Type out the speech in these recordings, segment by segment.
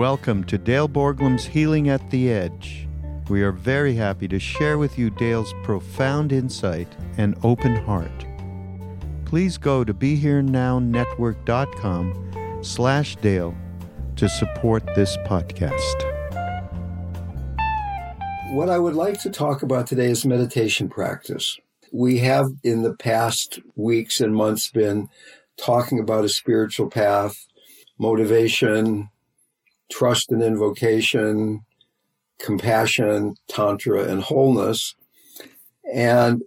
Welcome to Dale Borglum's Healing at the Edge. We are very happy to share with you Dale's profound insight and open heart. Please go to BeHereNowNetwork.com slash Dale to support this podcast. What I would like to talk about today is meditation practice. We have in the past weeks and months been talking about a spiritual path, motivation, trust and invocation, compassion, tantra, and wholeness. And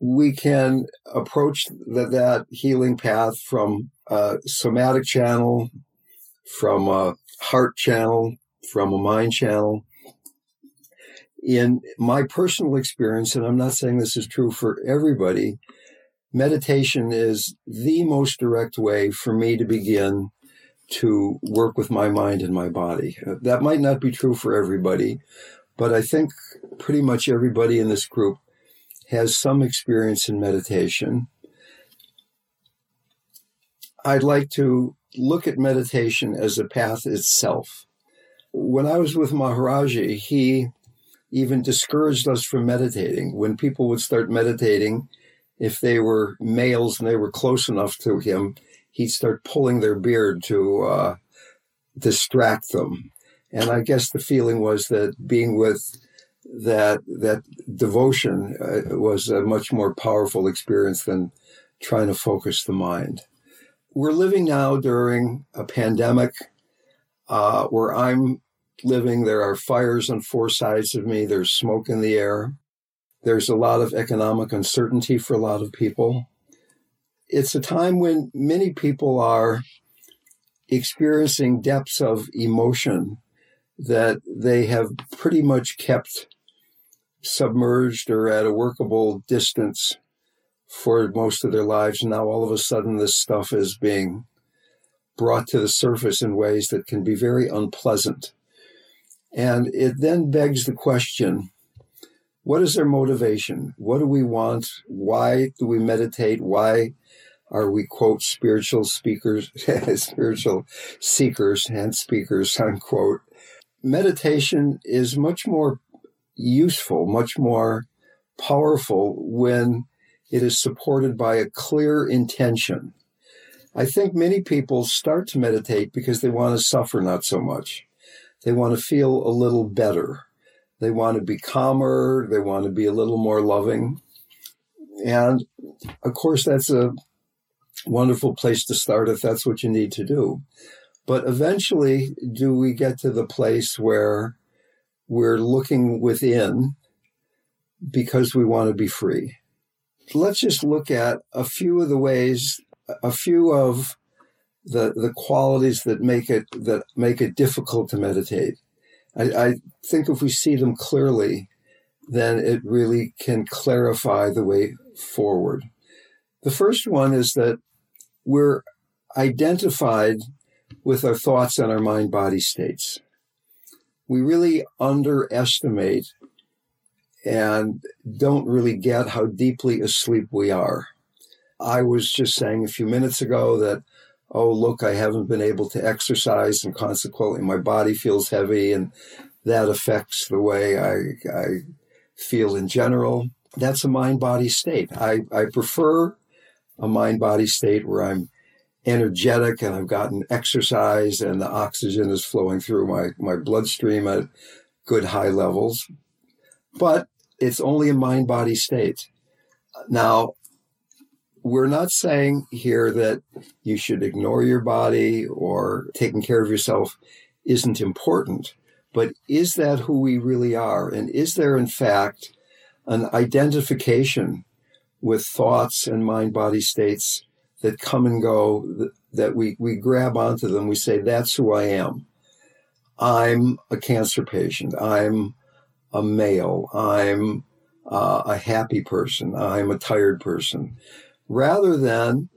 we can approach the, that healing path from a somatic channel, from a heart channel, from a mind channel, in my personal experience, and I'm not saying this is true for everybody, meditation is the most direct way for me to begin to work with my mind and my body. Uh, that might not be true for everybody, but I think pretty much everybody in this group has some experience in meditation. I'd like to look at meditation as a path itself. When I was with Maharaji, he even discouraged us from meditating. When people would start meditating, if they were males and they were close enough to him, he'd start pulling their beard to uh, distract them. And I guess the feeling was that being with that that devotion uh, was a much more powerful experience than trying to focus the mind. We're living now during a pandemic uh, where I'm living. There are fires on four sides of me. There's smoke in the air. There's a lot of economic uncertainty for a lot of people. It's a time when many people are experiencing depths of emotion that they have pretty much kept submerged or at a workable distance for most of their lives. Now, all of a sudden, this stuff is being brought to the surface in ways that can be very unpleasant. And it then begs the question what is their motivation? What do we want? Why do we meditate? Why are we, quote, spiritual speakers, spiritual seekers and speakers, unquote? Meditation is much more useful, much more powerful when it is supported by a clear intention. I think many people start to meditate because they want to suffer not so much. They want to feel a little better. They want to be calmer. They want to be a little more loving. And of course, that's a wonderful place to start if that's what you need to do. But eventually, do we get to the place where we're looking within because we want to be free? Let's just look at a few of the ways, a few of the the qualities that make it that make it difficult to meditate. I, I think if we see them clearly, then it really can clarify the way forward. The first one is that we're identified with our thoughts and our mind body states. We really underestimate and don't really get how deeply asleep we are. I was just saying a few minutes ago that oh, look, I haven't been able to exercise and consequently my body feels heavy and that affects the way I, I feel in general. That's a mind body state. I, I prefer a mind body state where I'm energetic and I've gotten exercise and the oxygen is flowing through my, my bloodstream at good high levels. But it's only a mind body state. Now, we're not saying here that you should ignore your body or taking care of yourself isn't important, but is that who we really are? And is there, in fact, an identification with thoughts and mind body states that come and go, that we, we grab onto them? We say, that's who I am. I'm a cancer patient. I'm a male. I'm uh, a happy person. I'm a tired person rather than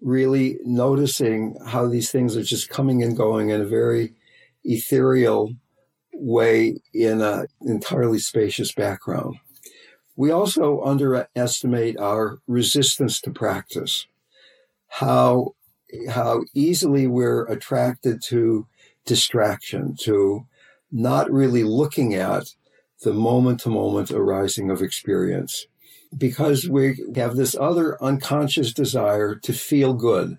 really noticing how these things are just coming and going in a very ethereal way in an entirely spacious background. We also underestimate our resistance to practice, how, how easily we're attracted to distraction, to not really looking at the moment to moment arising of experience. Because we have this other unconscious desire to feel good.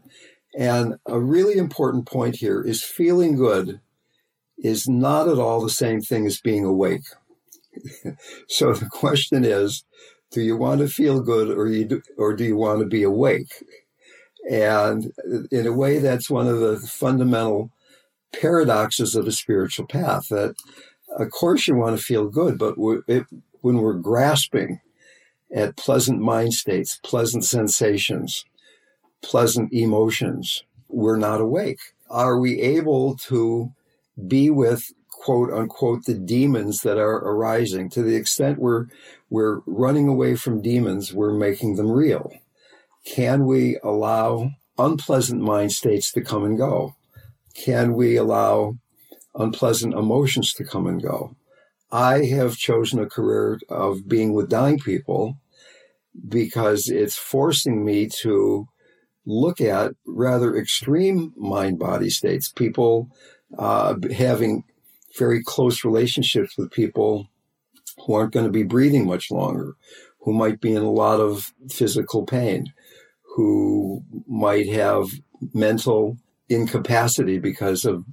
And a really important point here is feeling good is not at all the same thing as being awake. so the question is, do you want to feel good or you do, or do you want to be awake? And in a way, that's one of the fundamental paradoxes of the spiritual path that, of course, you want to feel good, but it, when we're grasping at pleasant mind states, pleasant sensations, pleasant emotions, we're not awake. Are we able to be with quote unquote the demons that are arising. To the extent we're we're running away from demons we're making them real. Can we allow unpleasant mind states to come and go? Can we allow unpleasant emotions to come and go? I have chosen a career of being with dying people because it's forcing me to look at rather extreme mind body states. People uh, having very close relationships with people who aren't going to be breathing much longer, who might be in a lot of physical pain, who might have mental incapacity because of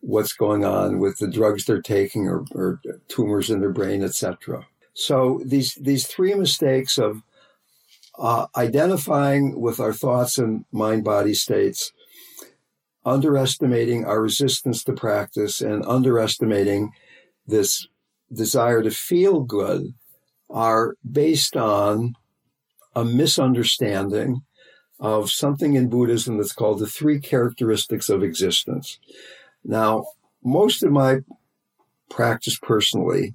what's going on with the drugs they're taking or, or tumors in their brain, etc. So these these three mistakes of uh, identifying with our thoughts and mind body states underestimating our resistance to practice and underestimating this desire to feel good are based on a misunderstanding of something in Buddhism that's called the three characteristics of existence. Now, most of my practice personally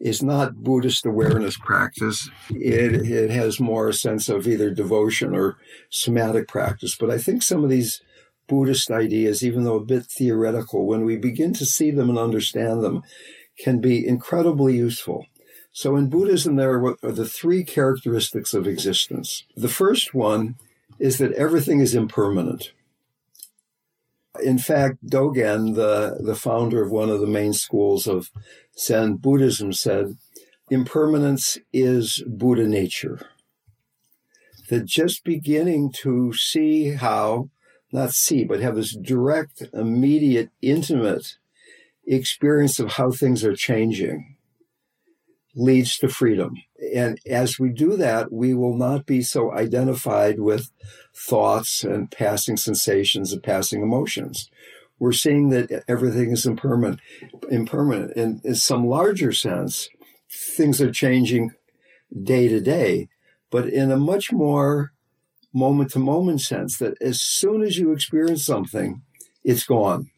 is not Buddhist awareness practice. It, it has more a sense of either devotion or somatic practice. But I think some of these Buddhist ideas, even though a bit theoretical, when we begin to see them and understand them, can be incredibly useful. So in Buddhism, there are the three characteristics of existence. The first one is that everything is impermanent. In fact, Dogen, the, the founder of one of the main schools of Zen Buddhism, said, impermanence is Buddha nature. That just beginning to see how not see, but have this direct, immediate, intimate experience of how things are changing leads to freedom. And as we do that, we will not be so identified with thoughts and passing sensations and passing emotions. We're seeing that everything is impermanent, impermanent. And in some larger sense, things are changing day to day, but in a much more moment to moment sense that as soon as you experience something, it's gone.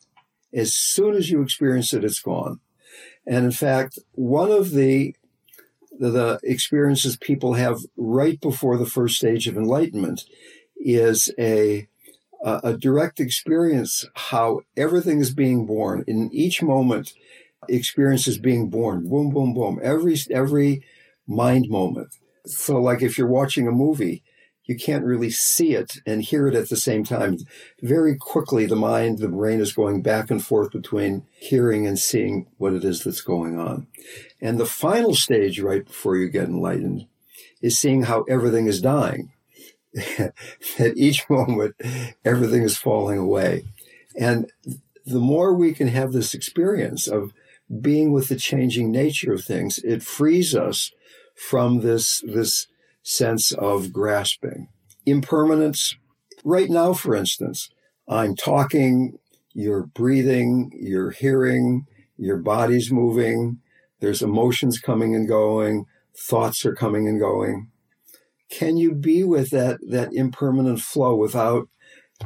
As soon as you experience it, it's gone. And in fact, one of the, the, experiences people have right before the first stage of enlightenment is a, a, a direct experience how everything is being born in each moment. Experience is being born. Boom, boom, boom. Every every mind moment. So, like if you're watching a movie, you can't really see it and hear it at the same time. Very quickly, the mind, the brain is going back and forth between hearing and seeing what it is that's going on. And the final stage, right before you get enlightened, is seeing how everything is dying. At each moment, everything is falling away. And the more we can have this experience of being with the changing nature of things, it frees us from this, this sense of grasping. Impermanence, right now, for instance, I'm talking, you're breathing, you're hearing, your body's moving, there's emotions coming and going, thoughts are coming and going. Can you be with that, that impermanent flow without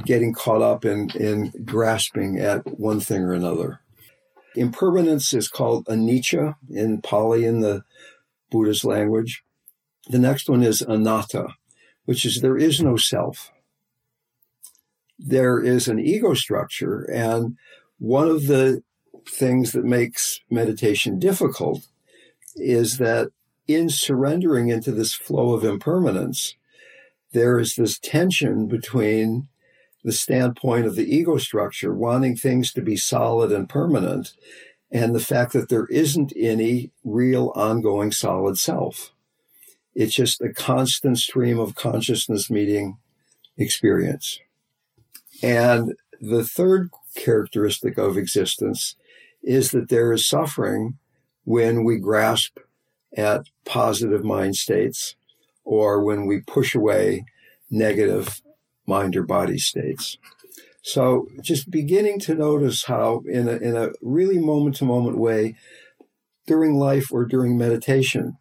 getting caught up in, in grasping at one thing or another? Impermanence is called anicca in Pali in the Buddhist language. The next one is anatta, which is there is no self. There is an ego structure. And one of the things that makes meditation difficult is that in surrendering into this flow of impermanence, there is this tension between the standpoint of the ego structure, wanting things to be solid and permanent, and the fact that there isn't any real ongoing solid self. It's just a constant stream of consciousness meeting experience. And the third characteristic of existence is that there is suffering when we grasp at positive mind states or when we push away negative mind or body states. So just beginning to notice how in a, in a really moment to moment way during life or during meditation,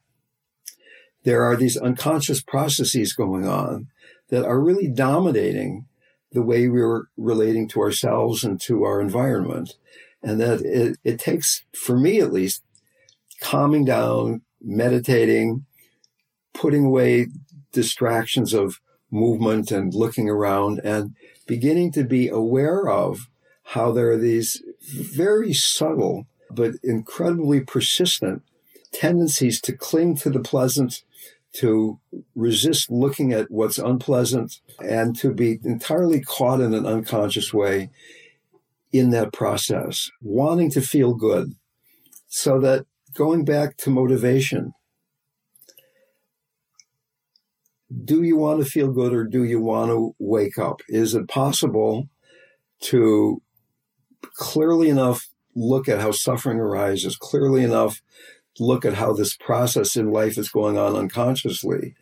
there are these unconscious processes going on that are really dominating the way we're relating to ourselves and to our environment. And that it, it takes, for me at least, calming down, meditating, putting away distractions of movement and looking around and beginning to be aware of how there are these very subtle but incredibly persistent tendencies to cling to the pleasant, to resist looking at what's unpleasant, and to be entirely caught in an unconscious way in that process, wanting to feel good. So that going back to motivation, do you want to feel good or do you want to wake up? Is it possible to clearly enough look at how suffering arises, clearly enough look at how this process in life is going on unconsciously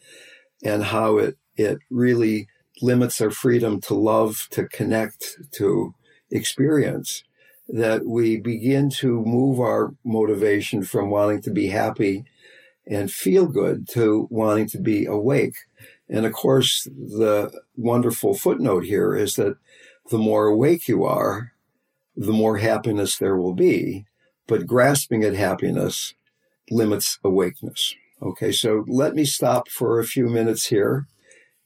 and how it, it really limits our freedom to love, to connect, to experience, that we begin to move our motivation from wanting to be happy and feel good to wanting to be awake. And of course, the wonderful footnote here is that the more awake you are, the more happiness there will be. But grasping at happiness limits awakeness. Okay, so let me stop for a few minutes here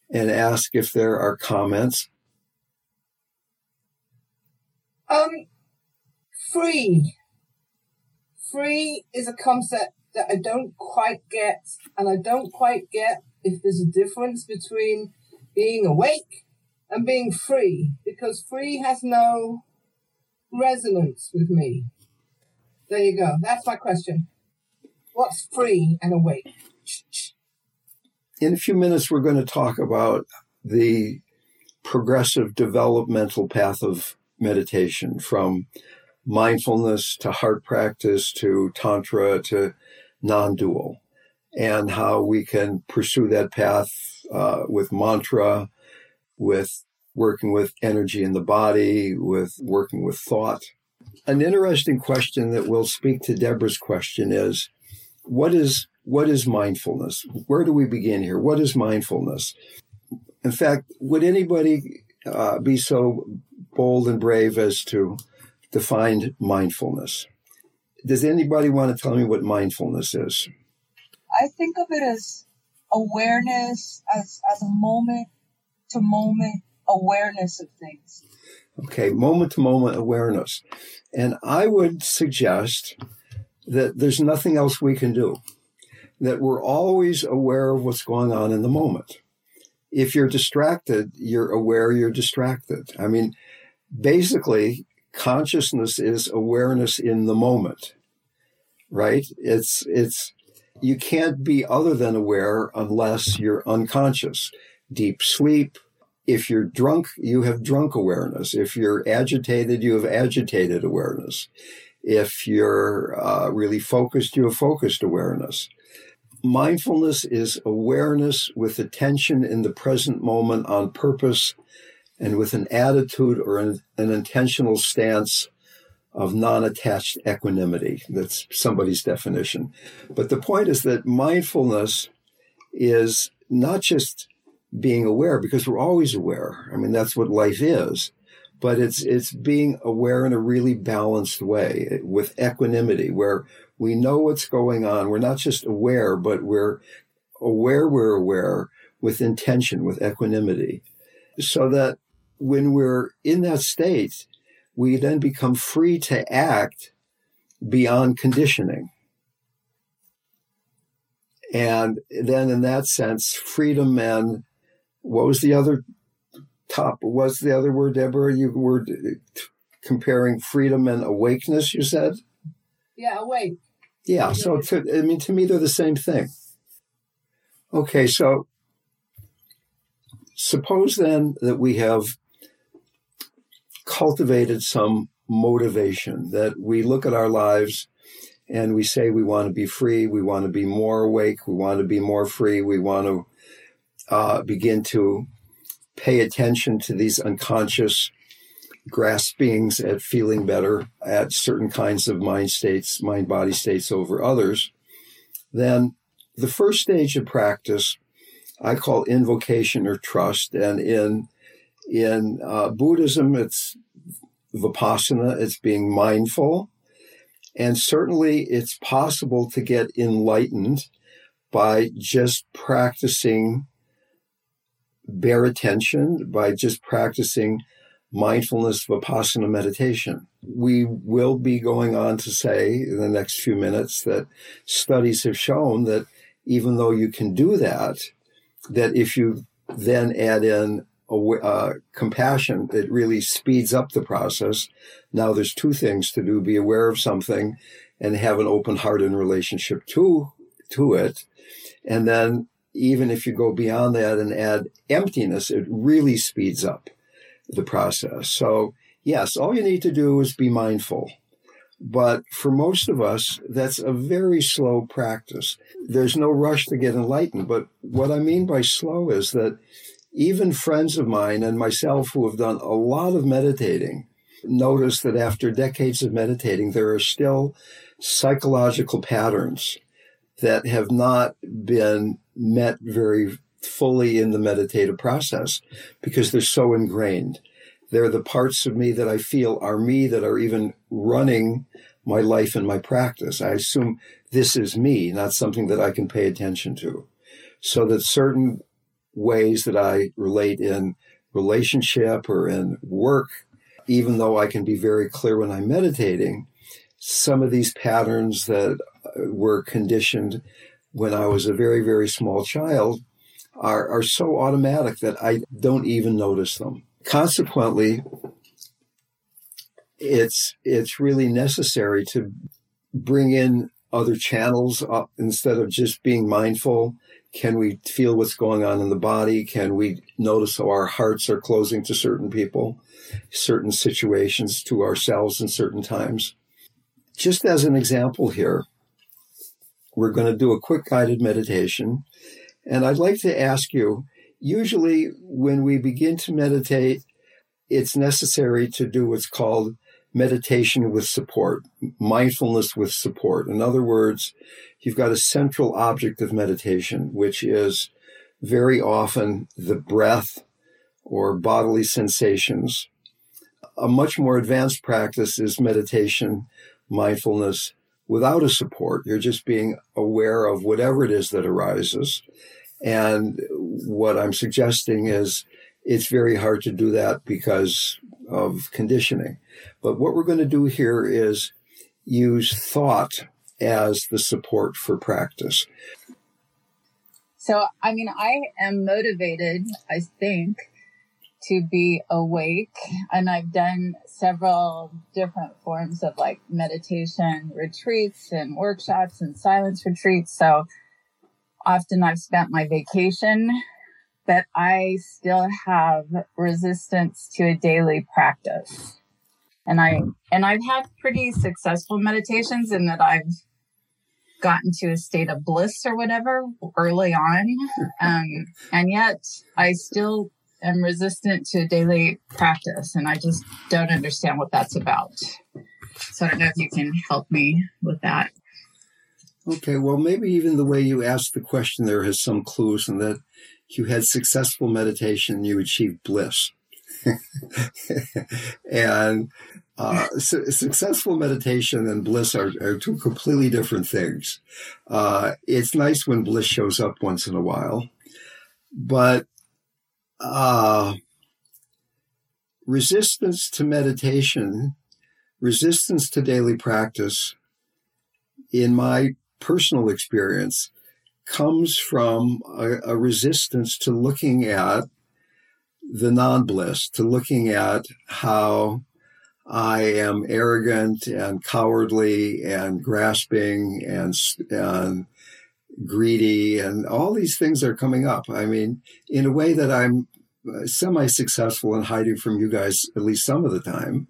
and ask if there are comments. Um, free. Free is a concept that I don't quite get, and I don't quite get if there's a difference between being awake and being free, because free has no resonance with me. There you go. That's my question. What's free and awake? In a few minutes, we're going to talk about the progressive developmental path of meditation from mindfulness to heart practice to tantra to non dual, and how we can pursue that path uh, with mantra, with working with energy in the body, with working with thought. An interesting question that will speak to Deborah's question is what is what is mindfulness? Where do we begin here? What is mindfulness? In fact, would anybody uh, be so bold and brave as to define mindfulness? Does anybody want to tell me what mindfulness is? I think of it as awareness, as, as a moment to moment awareness of things. Okay, moment to moment awareness. And I would suggest that there's nothing else we can do, that we're always aware of what's going on in the moment. If you're distracted, you're aware you're distracted. I mean, basically, consciousness is awareness in the moment, right? It's, it's, you can't be other than aware unless you're unconscious. Deep sleep. If you're drunk, you have drunk awareness. If you're agitated, you have agitated awareness. If you're uh, really focused, you have focused awareness. Mindfulness is awareness with attention in the present moment on purpose and with an attitude or an, an intentional stance of non attached equanimity. That's somebody's definition. But the point is that mindfulness is not just being aware, because we're always aware. I mean, that's what life is. But it's it's being aware in a really balanced way with equanimity, where we know what's going on. We're not just aware, but we're aware we're aware with intention, with equanimity. So that when we're in that state, we then become free to act beyond conditioning. And then, in that sense, freedom and what was the other top. What's the other word, Deborah? You were comparing freedom and awakeness. You said. Yeah, awake. Yeah. So to, I mean, to me, they're the same thing. Okay, so suppose then that we have cultivated some motivation that we look at our lives and we say we want to be free, we want to be more awake, we want to be more free, we want to uh, begin to pay attention to these unconscious graspings at feeling better at certain kinds of mind states, mind body states over others, then the first stage of practice I call invocation or trust. And in in uh, Buddhism, it's vipassana, it's being mindful. And certainly it's possible to get enlightened by just practicing bare attention, by just practicing mindfulness vipassana meditation. We will be going on to say in the next few minutes that studies have shown that even though you can do that, that if you then add in uh, compassion, it really speeds up the process. Now there's two things to do: be aware of something, and have an open heart and relationship to to it. And then, even if you go beyond that and add emptiness, it really speeds up the process. So, yes, all you need to do is be mindful. But for most of us, that's a very slow practice. There's no rush to get enlightened. But what I mean by slow is that even friends of mine and myself who have done a lot of meditating notice that after decades of meditating, there are still psychological patterns that have not been met very fully in the meditative process because they're so ingrained. They're the parts of me that I feel are me that are even running my life and my practice. I assume this is me, not something that I can pay attention to. So that certain ways that I relate in relationship or in work, even though I can be very clear when I'm meditating, some of these patterns that were conditioned when I was a very, very small child are, are so automatic that I don't even notice them. Consequently, it's it's really necessary to bring in other channels uh, instead of just being mindful. Can we feel what's going on in the body? Can we notice how our hearts are closing to certain people, certain situations, to ourselves in certain times? Just as an example here, we're going to do a quick guided meditation and I'd like to ask you usually, when we begin to meditate, it's necessary to do what's called meditation with support, mindfulness with support. In other words, you've got a central object of meditation, which is very often the breath or bodily sensations. A much more advanced practice is meditation, mindfulness without a support. You're just being aware of whatever it is that arises. And what I'm suggesting is it's very hard to do that because of conditioning. But what we're going to do here is use thought as the support for practice. So, I mean, I am motivated, I think, to be awake. And I've done several different forms of like meditation retreats and workshops and silence retreats. So, often I've spent my vacation, but I still have resistance to a daily practice. And I and I've had pretty successful meditations in that I've gotten to a state of bliss or whatever early on. Um, and yet I still am resistant to daily practice and I just don't understand what that's about. So I don't know if you can help me with that. Okay, well, maybe even the way you asked the question there has some clues in that you had successful meditation you achieved bliss. and uh, su- successful meditation and bliss are, are, two completely different things. Uh, it's nice when bliss shows up once in a while, but uh, resistance to meditation, resistance to daily practice, in my personal experience comes from a, a resistance to looking at the non bliss, to looking at how I am arrogant and cowardly and grasping and, and greedy and all these things are coming up. I mean, in a way that I'm semi successful in hiding from you guys at least some of the time.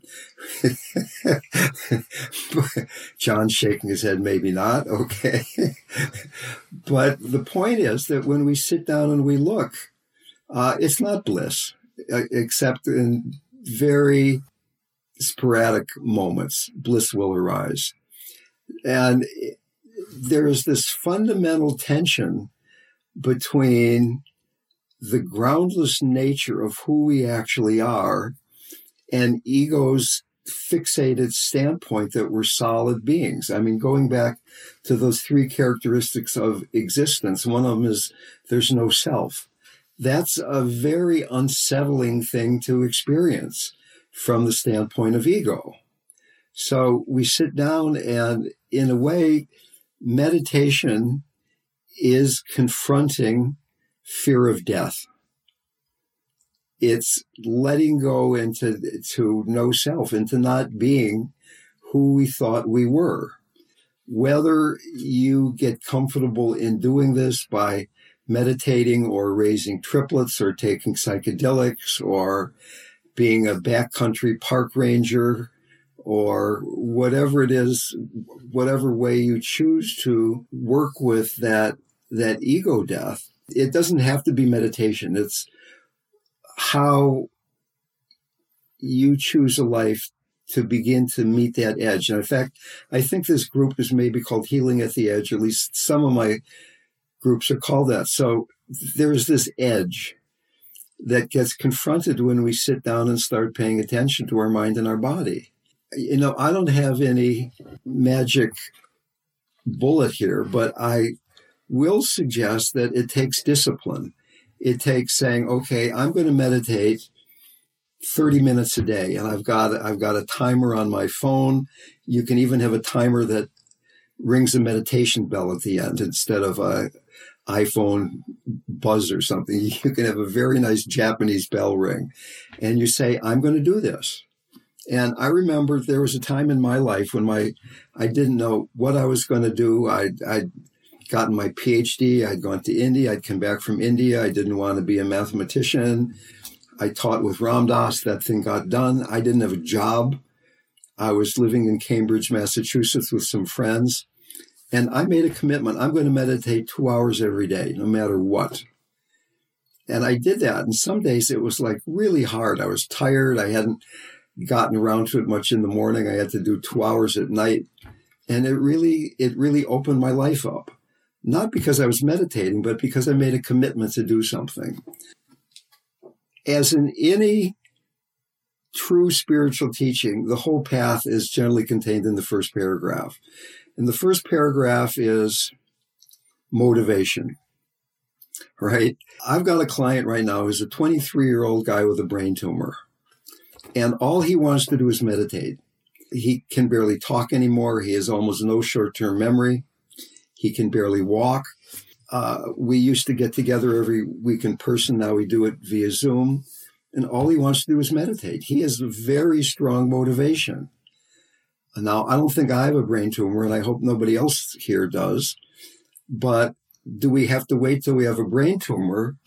John shaking his head, maybe not. Okay. but the point is that when we sit down and we look, uh, it's not bliss, uh, except in very sporadic moments, bliss will arise. And there is this fundamental tension between the groundless nature of who we actually are and ego's fixated standpoint that we're solid beings. I mean, going back to those three characteristics of existence, one of them is there's no self. That's a very unsettling thing to experience from the standpoint of ego. So we sit down and in a way, meditation is confronting fear of death. It's letting go into to no self, into not being who we thought we were. Whether you get comfortable in doing this by meditating or raising triplets or taking psychedelics or being a backcountry park ranger or whatever it is, whatever way you choose to work with that, that ego death, it doesn't have to be meditation. It's how you choose a life to begin to meet that edge. And in fact, I think this group is maybe called Healing at the Edge. At least some of my groups are called that. So there's this edge that gets confronted when we sit down and start paying attention to our mind and our body. You know, I don't have any magic bullet here, but I will suggest that it takes discipline. It takes saying, okay, I'm going to meditate 30 minutes a day and I've got I've got a timer on my phone. You can even have a timer that rings a meditation bell at the end instead of a iPhone buzz or something. You can have a very nice Japanese bell ring and you say, I'm going to do this. And I remember there was a time in my life when my I didn't know what I was going to do. I I gotten my PhD. I'd gone to India. I'd come back from India. I didn't want to be a mathematician. I taught with Ram Dass. That thing got done. I didn't have a job. I was living in Cambridge, Massachusetts with some friends. And I made a commitment. I'm going to meditate two hours every day, no matter what. And I did that. And some days it was like really hard. I was tired. I hadn't gotten around to it much in the morning. I had to do two hours at night. And it really, it really opened my life up not because I was meditating, but because I made a commitment to do something. As in any true spiritual teaching, the whole path is generally contained in the first paragraph. And the first paragraph is motivation, right? I've got a client right now who's a 23 year old guy with a brain tumor. And all he wants to do is meditate. He can barely talk anymore. He has almost no short term memory. He can barely walk. Uh, we used to get together every week in person. Now we do it via Zoom. And all he wants to do is meditate. He has a very strong motivation. Now, I don't think I have a brain tumor, and I hope nobody else here does. But do we have to wait till we have a brain tumor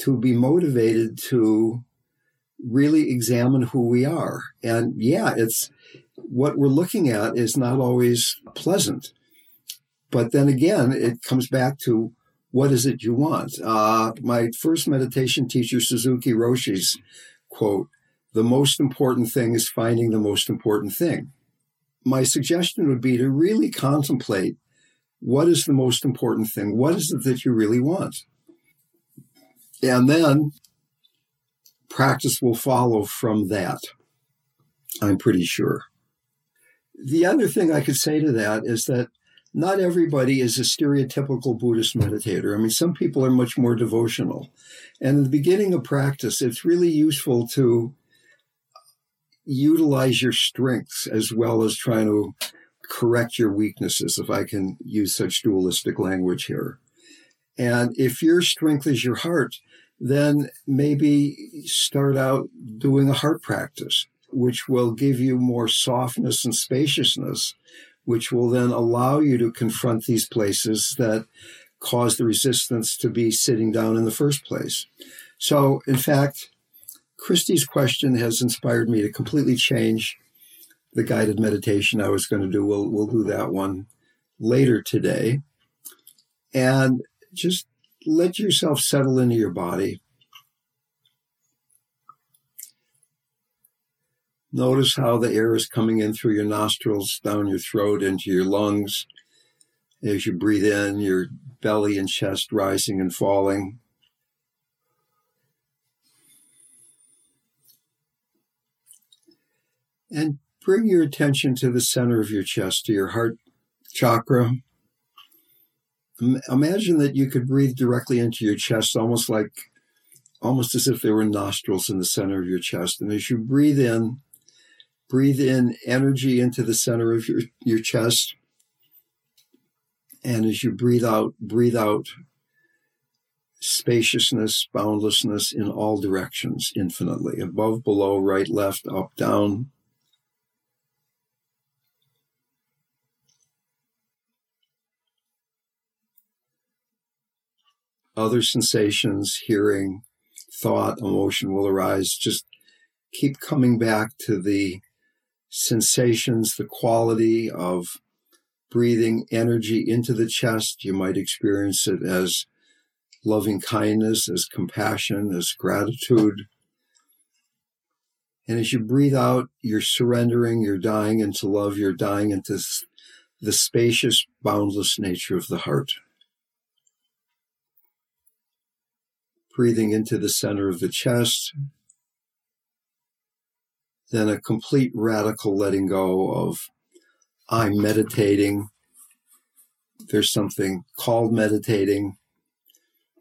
to be motivated to really examine who we are? And yeah, it's what we're looking at is not always pleasant. But then again, it comes back to what is it you want? Uh, my first meditation teacher, Suzuki Roshi's quote, the most important thing is finding the most important thing. My suggestion would be to really contemplate what is the most important thing? What is it that you really want? And then practice will follow from that. I'm pretty sure. The other thing I could say to that is that not everybody is a stereotypical Buddhist meditator. I mean, some people are much more devotional. And in the beginning of practice, it's really useful to utilize your strengths as well as trying to correct your weaknesses, if I can use such dualistic language here. And if your strength is your heart, then maybe start out doing a heart practice, which will give you more softness and spaciousness, which will then allow you to confront these places that cause the resistance to be sitting down in the first place. So, in fact, Christy's question has inspired me to completely change the guided meditation I was going to do. We'll, we'll do that one later today. And just let yourself settle into your body. Notice how the air is coming in through your nostrils, down your throat, into your lungs. As you breathe in, your belly and chest rising and falling. And bring your attention to the center of your chest, to your heart chakra imagine that you could breathe directly into your chest, almost like, almost as if there were nostrils in the center of your chest. And as you breathe in, breathe in energy into the center of your, your chest. And as you breathe out, breathe out spaciousness, boundlessness in all directions, infinitely above, below, right, left, up, down. Other sensations, hearing, thought, emotion will arise. Just keep coming back to the sensations, the quality of breathing energy into the chest. You might experience it as loving kindness, as compassion, as gratitude. And as you breathe out, you're surrendering, you're dying into love, you're dying into the spacious, boundless nature of the heart. Breathing into the center of the chest. Then a complete radical letting go of I'm meditating. There's something called meditating.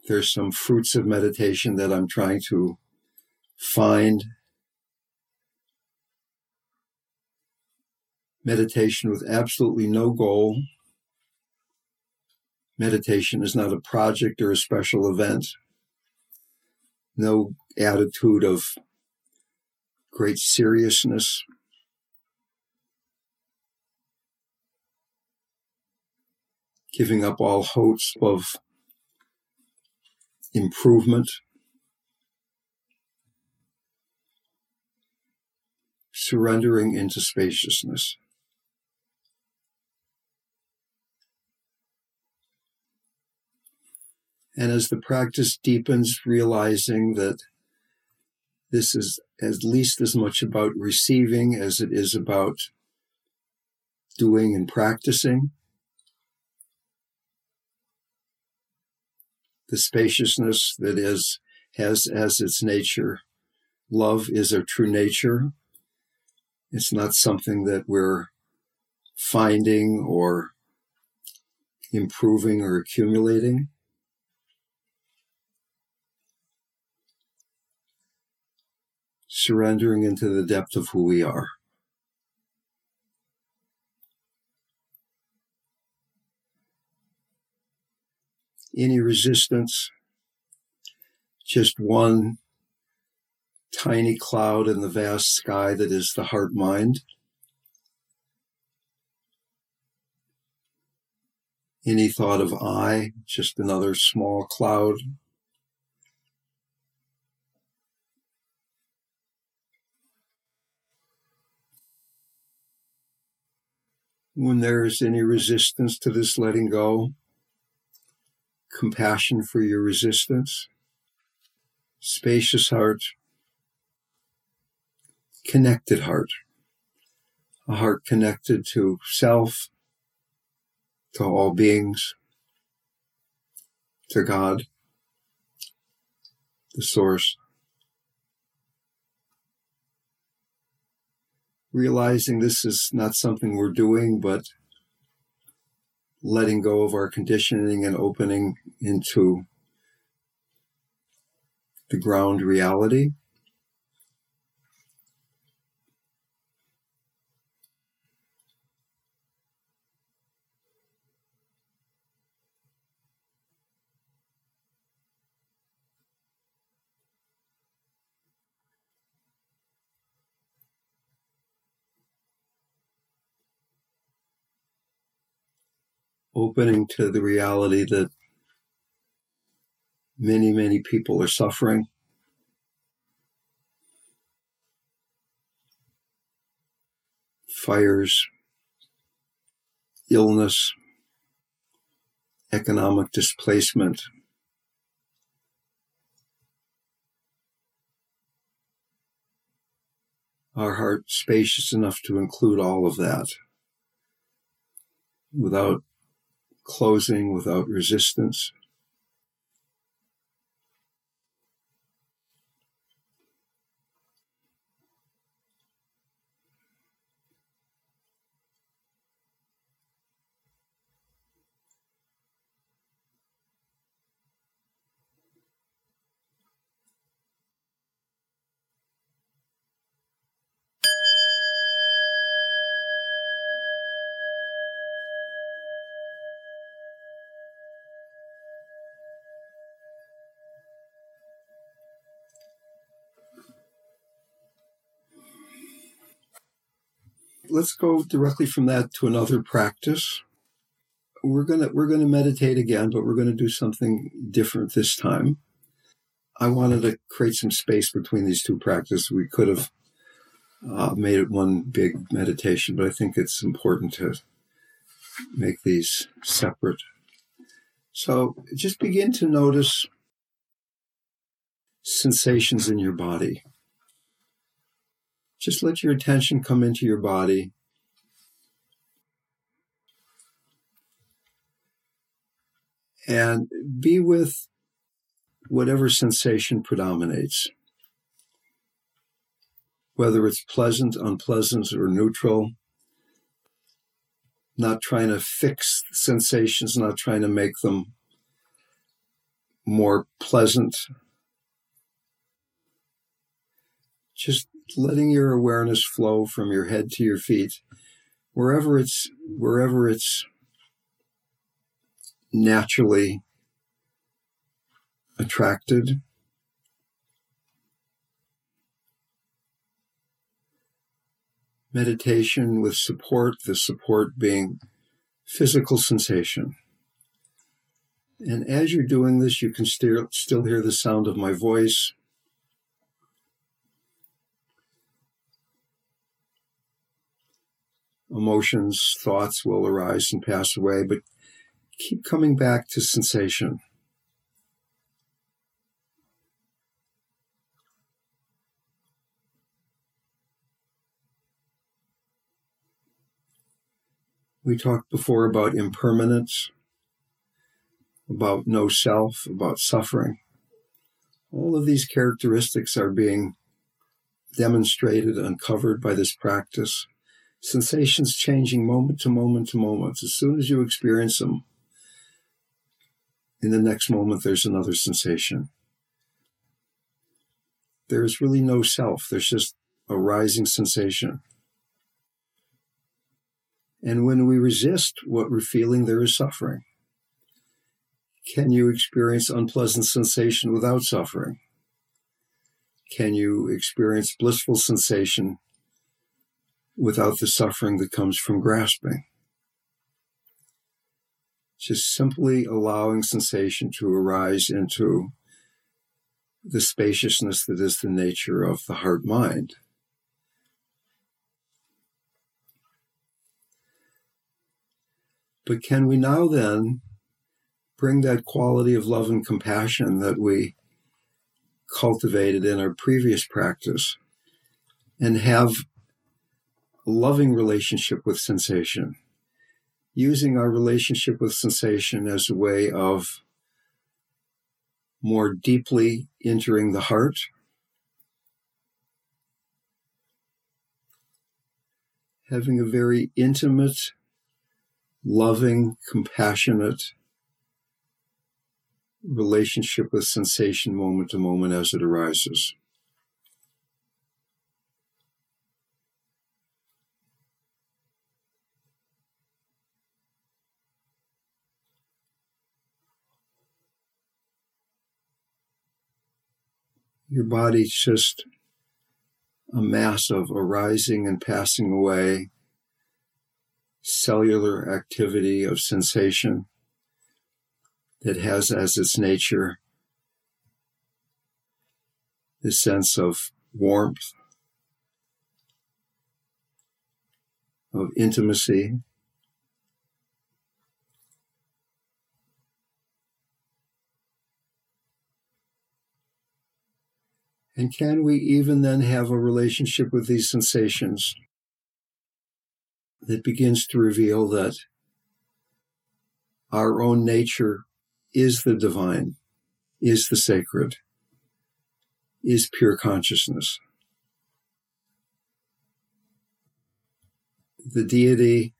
There's some fruits of meditation that I'm trying to find. Meditation with absolutely no goal. Meditation is not a project or a special event no attitude of great seriousness. Giving up all hopes of improvement. Surrendering into spaciousness. And as the practice deepens, realizing that this is at least as much about receiving as it is about doing and practicing. The spaciousness that is has as its nature. Love is our true nature. It's not something that we're finding or improving or accumulating. Surrendering into the depth of who we are. Any resistance, just one tiny cloud in the vast sky that is the heart mind. Any thought of I, just another small cloud when there is any resistance to this letting go, compassion for your resistance, spacious heart, connected heart, a heart connected to self, to all beings, to God, the source. Realizing this is not something we're doing, but letting go of our conditioning and opening into the ground reality. Opening to the reality that many, many people are suffering. Fires, illness, economic displacement. Our heart spacious enough to include all of that without closing, without resistance. Let's go directly from that to another practice. We're gonna we're gonna meditate again, but we're gonna do something different this time. I wanted to create some space between these two practices. We could have uh, made it one big meditation, but I think it's important to make these separate. So just begin to notice sensations in your body. Just let your attention come into your body. And be with whatever sensation predominates. Whether it's pleasant, unpleasant, or neutral. Not trying to fix sensations, not trying to make them more pleasant. Just letting your awareness flow from your head to your feet, wherever it's wherever it's naturally attracted. Meditation with support, the support being physical sensation. And as you're doing this, you can still, still hear the sound of my voice. Emotions, thoughts will arise and pass away, but keep coming back to sensation. We talked before about impermanence, about no self, about suffering. All of these characteristics are being demonstrated, uncovered by this practice sensations changing moment to moment to moment. As soon as you experience them, in the next moment, there's another sensation. There's really no self, there's just a rising sensation. And when we resist what we're feeling, there is suffering. Can you experience unpleasant sensation without suffering? Can you experience blissful sensation without the suffering that comes from grasping. Just simply allowing sensation to arise into the spaciousness that is the nature of the heart mind. But can we now then bring that quality of love and compassion that we cultivated in our previous practice and have loving relationship with sensation, using our relationship with sensation as a way of more deeply entering the heart. Having a very intimate, loving, compassionate relationship with sensation moment to moment as it arises. Your body's just a mass of arising and passing away, cellular activity of sensation that has as its nature the sense of warmth, of intimacy. And can we even then have a relationship with these sensations that begins to reveal that our own nature is the divine, is the sacred, is pure consciousness. The deity,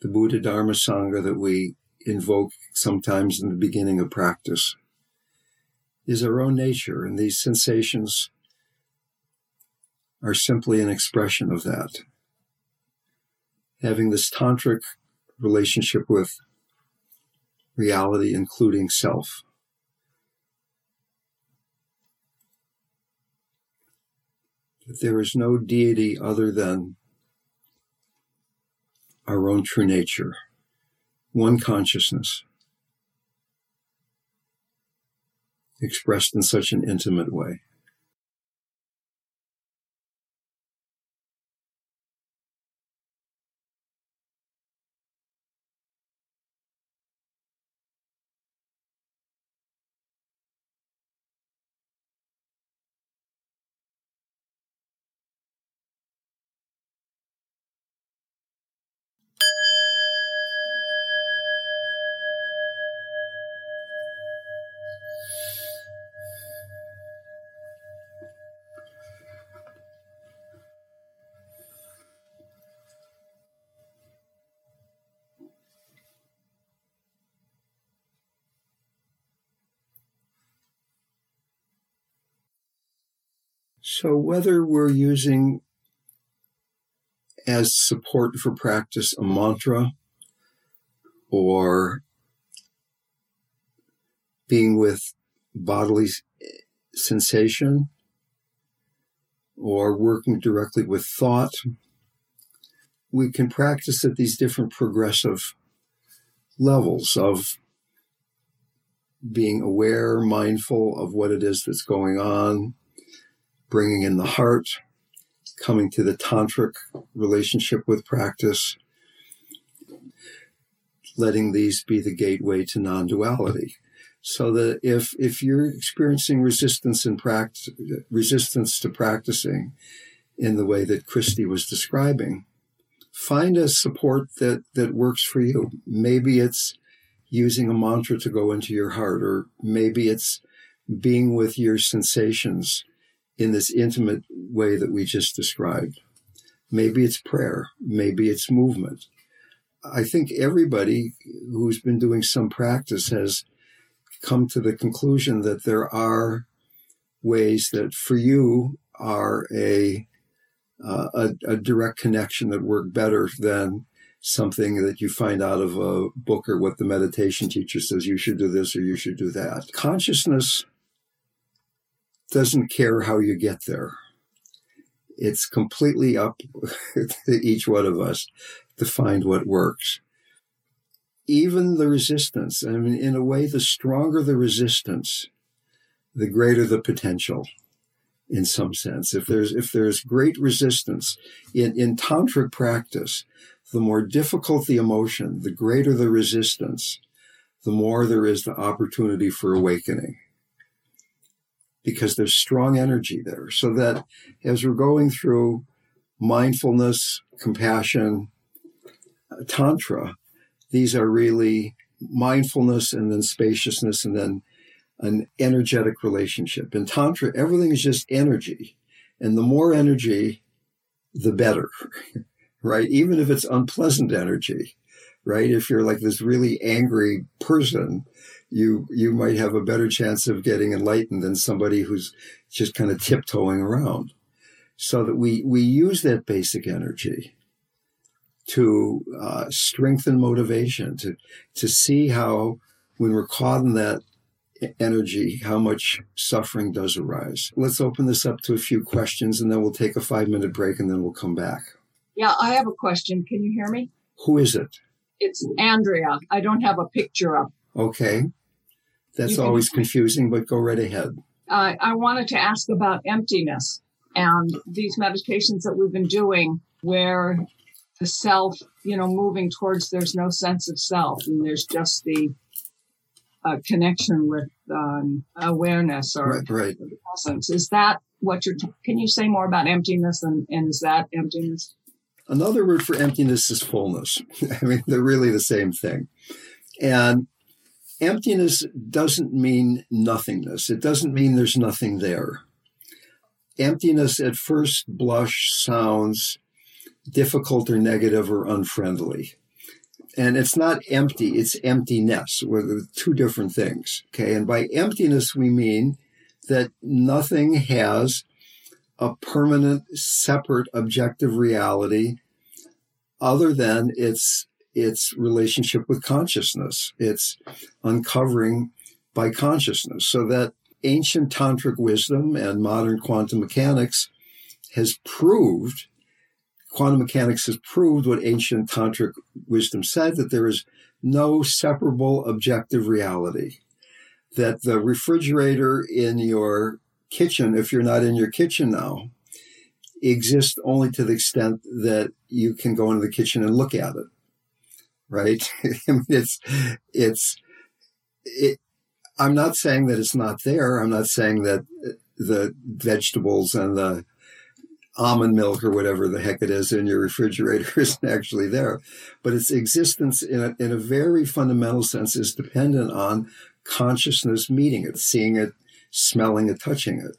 the Buddha Dharma Sangha that we invoke sometimes in the beginning of practice is our own nature, and these sensations are simply an expression of that. Having this tantric relationship with reality, including self. That there is no deity other than our own true nature, one consciousness. Expressed in such an intimate way. So, whether we're using as support for practice a mantra or being with bodily sensation or working directly with thought, we can practice at these different progressive levels of being aware, mindful of what it is that's going on, bringing in the heart, coming to the tantric relationship with practice, letting these be the gateway to non-duality. So that if if you're experiencing resistance in practice, resistance to practicing in the way that Christy was describing, find a support that that works for you. Maybe it's using a mantra to go into your heart, or maybe it's being with your sensations in this intimate way that we just described. Maybe it's prayer, maybe it's movement. I think everybody who's been doing some practice has come to the conclusion that there are ways that for you are a uh, a, a, direct connection that work better than something that you find out of a book or what the meditation teacher says you should do this or you should do that. Consciousness doesn't care how you get there. It's completely up to each one of us to find what works. Even the resistance, I mean, in a way, the stronger the resistance, the greater the potential in some sense. If there's, if there's great resistance in, in tantric practice, the more difficult the emotion, the greater the resistance, the more there is the opportunity for awakening because there's strong energy there. So that as we're going through mindfulness, compassion, uh, tantra, these are really mindfulness and then spaciousness and then an energetic relationship. In tantra, everything is just energy. And the more energy, the better, right? Even if it's unpleasant energy, right? If you're like this really angry person, you you might have a better chance of getting enlightened than somebody who's just kind of tiptoeing around. So that we we use that basic energy to uh, strengthen motivation, to to see how when we're caught in that energy, how much suffering does arise. Let's open this up to a few questions, and then we'll take a five minute break, and then we'll come back. Yeah, I have a question. Can you hear me? Who is it? It's Andrea. I don't have a picture up. Okay. That's can- always confusing, but go right ahead. Uh, I wanted to ask about emptiness and these meditations that we've been doing where the self, you know, moving towards there's no sense of self and there's just the uh, connection with um, awareness or Right, right. presence. Is that what you're, t- can you say more about emptiness and, and is that emptiness? Another word for emptiness is fullness. I mean, they're really the same thing. And emptiness doesn't mean nothingness. It doesn't mean there's nothing there. Emptiness at first blush sounds difficult or negative or unfriendly. And it's not empty, it's emptiness, where the two different things. Okay. And by emptiness, we mean that nothing has a permanent, separate, objective reality other than its its relationship with consciousness. It's uncovering by consciousness. So that ancient tantric wisdom and modern quantum mechanics has proved quantum mechanics has proved what ancient tantric wisdom said that there is no separable objective reality that the refrigerator in your kitchen if you're not in your kitchen now exists only to the extent that you can go into the kitchen and look at it right? I mean it's it's it i'm not saying that it's not there. I'm not saying that uh, the vegetables and the almond milk or whatever the heck it is in your refrigerator isn't actually there. But its existence in a, in a very fundamental sense is dependent on consciousness meeting it seeing it smelling it touching it.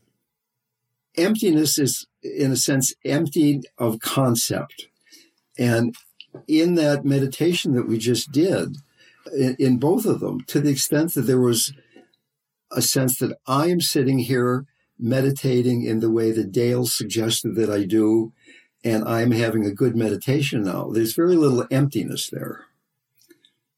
Emptiness is in a sense empty of concept. And in that meditation that we just did in, in both of them to the extent that there was a sense that i am sitting here meditating in the way that dale suggested that i do and i'm having a good meditation now there's very little emptiness there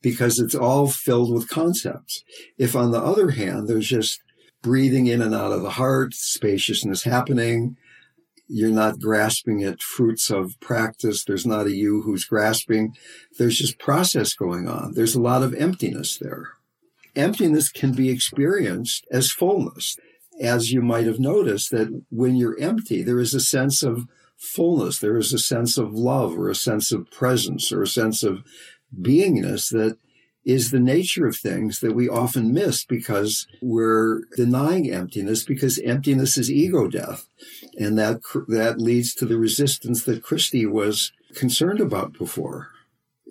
because it's all filled with concepts if on the other hand there's just breathing in and out of the heart, spaciousness happening. You're not grasping at fruits of practice. There's not a you who's grasping. There's just process going on. There's a lot of emptiness there. Emptiness can be experienced as fullness. As you might have noticed that when you're empty, there is a sense of fullness. There is a sense of love or a sense of presence or a sense of beingness that is the nature of things that we often miss because we're denying emptiness because emptiness is ego death. And that, that leads to the resistance that Christie was concerned about before.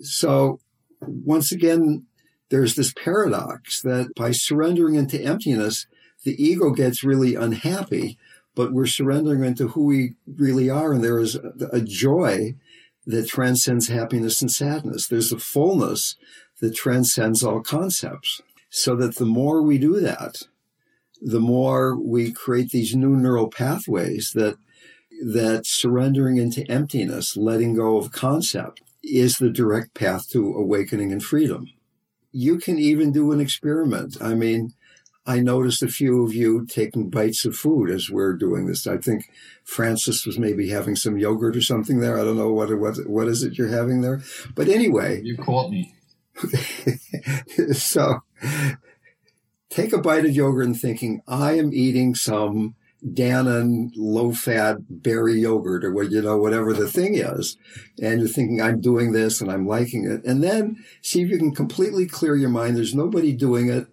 So once again, there's this paradox that by surrendering into emptiness, the ego gets really unhappy, but we're surrendering into who we really are. And there is a, a joy that transcends happiness and sadness. There's a fullness that transcends all concepts. So that the more we do that, the more we create these new neural pathways that that surrendering into emptiness, letting go of concept, is the direct path to awakening and freedom. You can even do an experiment. I mean, I noticed a few of you taking bites of food as we're doing this. I think Francis was maybe having some yogurt or something there. I don't know what what what is it you're having there, but anyway, You caught me. so take a bite of yogurt and thinking, I am eating some Dannon low fat berry yogurt or what, you know, whatever the thing is. And you're thinking, I'm doing this and I'm liking it. And then see if you can completely clear your mind. There's nobody doing it.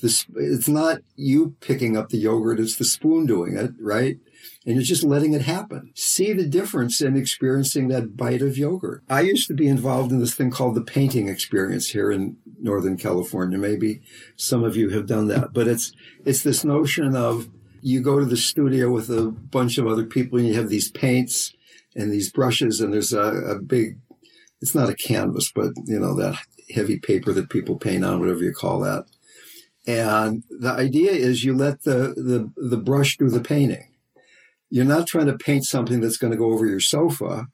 This, it's not you picking up the yogurt. It's the spoon doing it, right? and you're just letting it happen. See the difference in experiencing that bite of yogurt. I used to be involved in this thing called the painting experience here in Northern California. Maybe some of you have done that, but it's, it's this notion of you go to the studio with a bunch of other people and you have these paints and these brushes and there's a, a big, it's not a canvas, but you know, that heavy paper that people paint on, whatever you call that. And the idea is you let the, the, the brush do the painting you're not trying to paint something that's going to go over your sofa.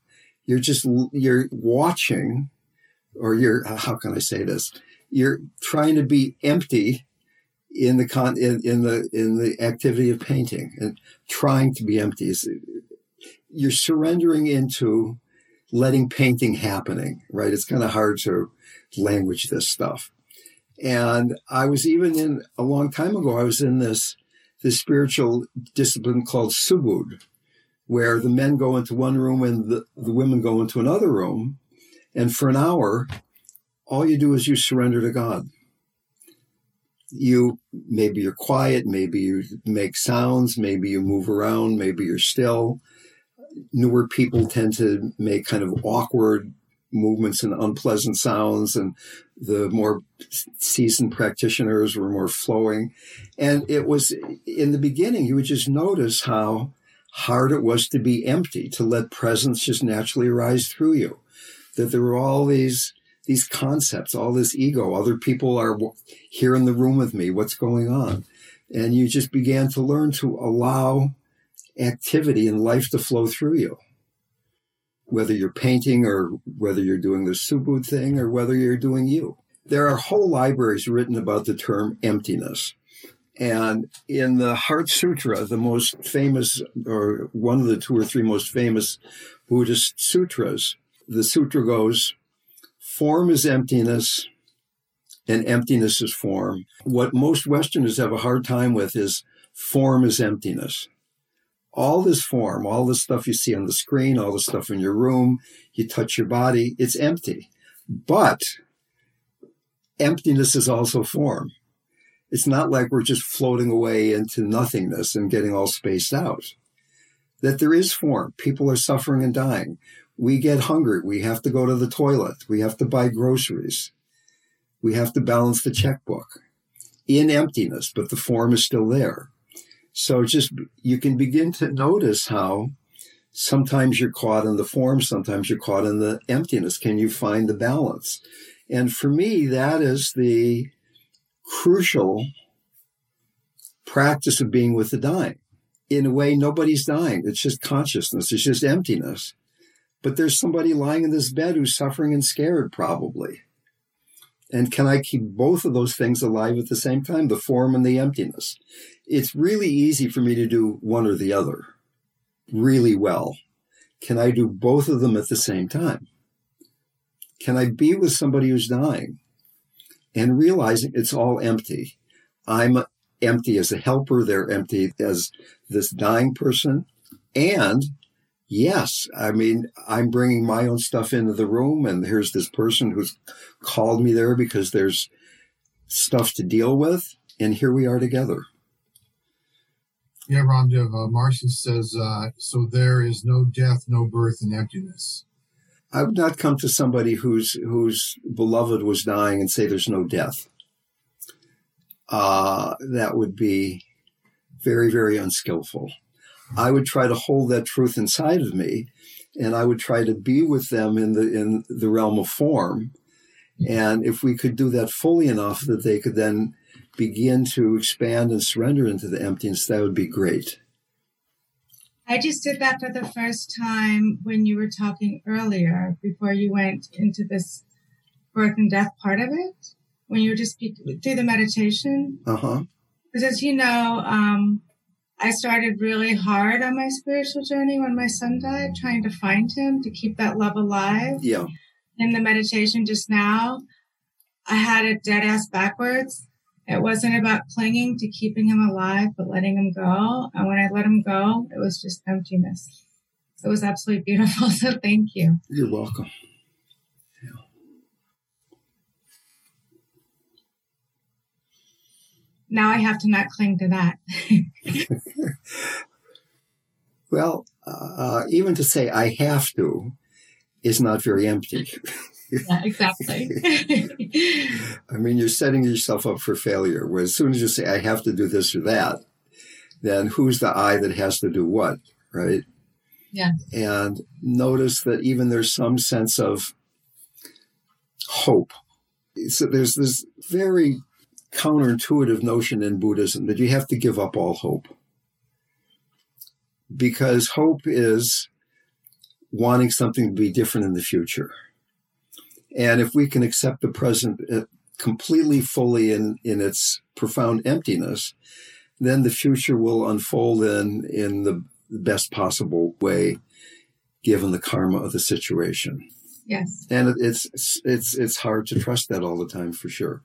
You're just, you're watching or you're, how can I say this? You're trying to be empty in the con, in, in the, in the activity of painting and trying to be empty. You're surrendering into letting painting happening, right? It's kind of hard to language this stuff. And I was even in a long time ago, I was in this, this spiritual discipline called subud, where the men go into one room and the, the women go into another room. And for an hour, all you do is you surrender to God. You, maybe you're quiet, maybe you make sounds, maybe you move around, maybe you're still. Newer people tend to make kind of awkward movements and unpleasant sounds, and the more seasoned practitioners were more flowing. And it was in the beginning, you would just notice how hard it was to be empty, to let presence just naturally arise through you. That there were all these these concepts, all this ego. Other people are here in the room with me. What's going on? And you just began to learn to allow activity and life to flow through you. Whether you're painting or whether you're doing the subud thing or whether you're doing you. There are whole libraries written about the term emptiness. And in the Heart Sutra, the most famous, or one of the two or three most famous Buddhist sutras, the sutra goes, form is emptiness and emptiness is form. What most Westerners have a hard time with is form is emptiness. All this form, all the stuff you see on the screen, all the stuff in your room, you touch your body, it's empty. But emptiness is also form. It's not like we're just floating away into nothingness and getting all spaced out. That there is form. People are suffering and dying we get hungry. We have to go to the toilet. We have to buy groceries. We have to balance the checkbook in emptiness, but the form is still there. So just you can begin to notice how sometimes you're caught in the form, sometimes you're caught in the emptiness. Can you find the balance? And for me, that is the crucial practice of being with the dying. In a way, nobody's dying. It's just consciousness. It's just emptiness but there's somebody lying in this bed who's suffering and scared, probably. And can I keep both of those things alive at the same time, the form and the emptiness? It's really easy for me to do one or the other really well. Can I do both of them at the same time? Can I be with somebody who's dying and realizing it's all empty? I'm empty as a helper, they're empty as this dying person, and Yes. I mean, I'm bringing my own stuff into the room, and here's this person who's called me there because there's stuff to deal with, and here we are together. Yeah, Ramdev, uh, Marcy says, uh, so there is no death, no birth, and emptiness. I would not come to somebody whose whose beloved was dying and say there's no death. Uh, that would be very, very unskillful. I would try to hold that truth inside of me and I would try to be with them in the in the realm of form. And if we could do that fully enough that they could then begin to expand and surrender into the emptiness, that would be great. I just did that for the first time when you were talking earlier, before you went into this birth and death part of it, when you were just through the meditation. Uh huh. Because as you know, um, I started really hard on my spiritual journey when my son died, trying to find him to keep that love alive. Yeah. In the meditation just now, I had it dead ass backwards. It wasn't about clinging to keeping him alive, but letting him go. And when I let him go, it was just emptiness. It was absolutely beautiful. So thank you. You're welcome. now I have to not cling to that. well, uh, even to say I have to is not very empty. yeah, exactly. I mean, you're setting yourself up for failure. Where as soon as you say I have to do this or that, then who's the I that has to do what, right? Yeah. And notice that even there's some sense of hope. So there's this very counterintuitive notion in Buddhism that you have to give up all hope. Because hope is wanting something to be different in the future. And if we can accept the present uh, completely, fully in, in its profound emptiness, then the future will unfold in, in the best possible way, given the karma of the situation. Yes. And it's it's it's hard to trust that all the time for sure.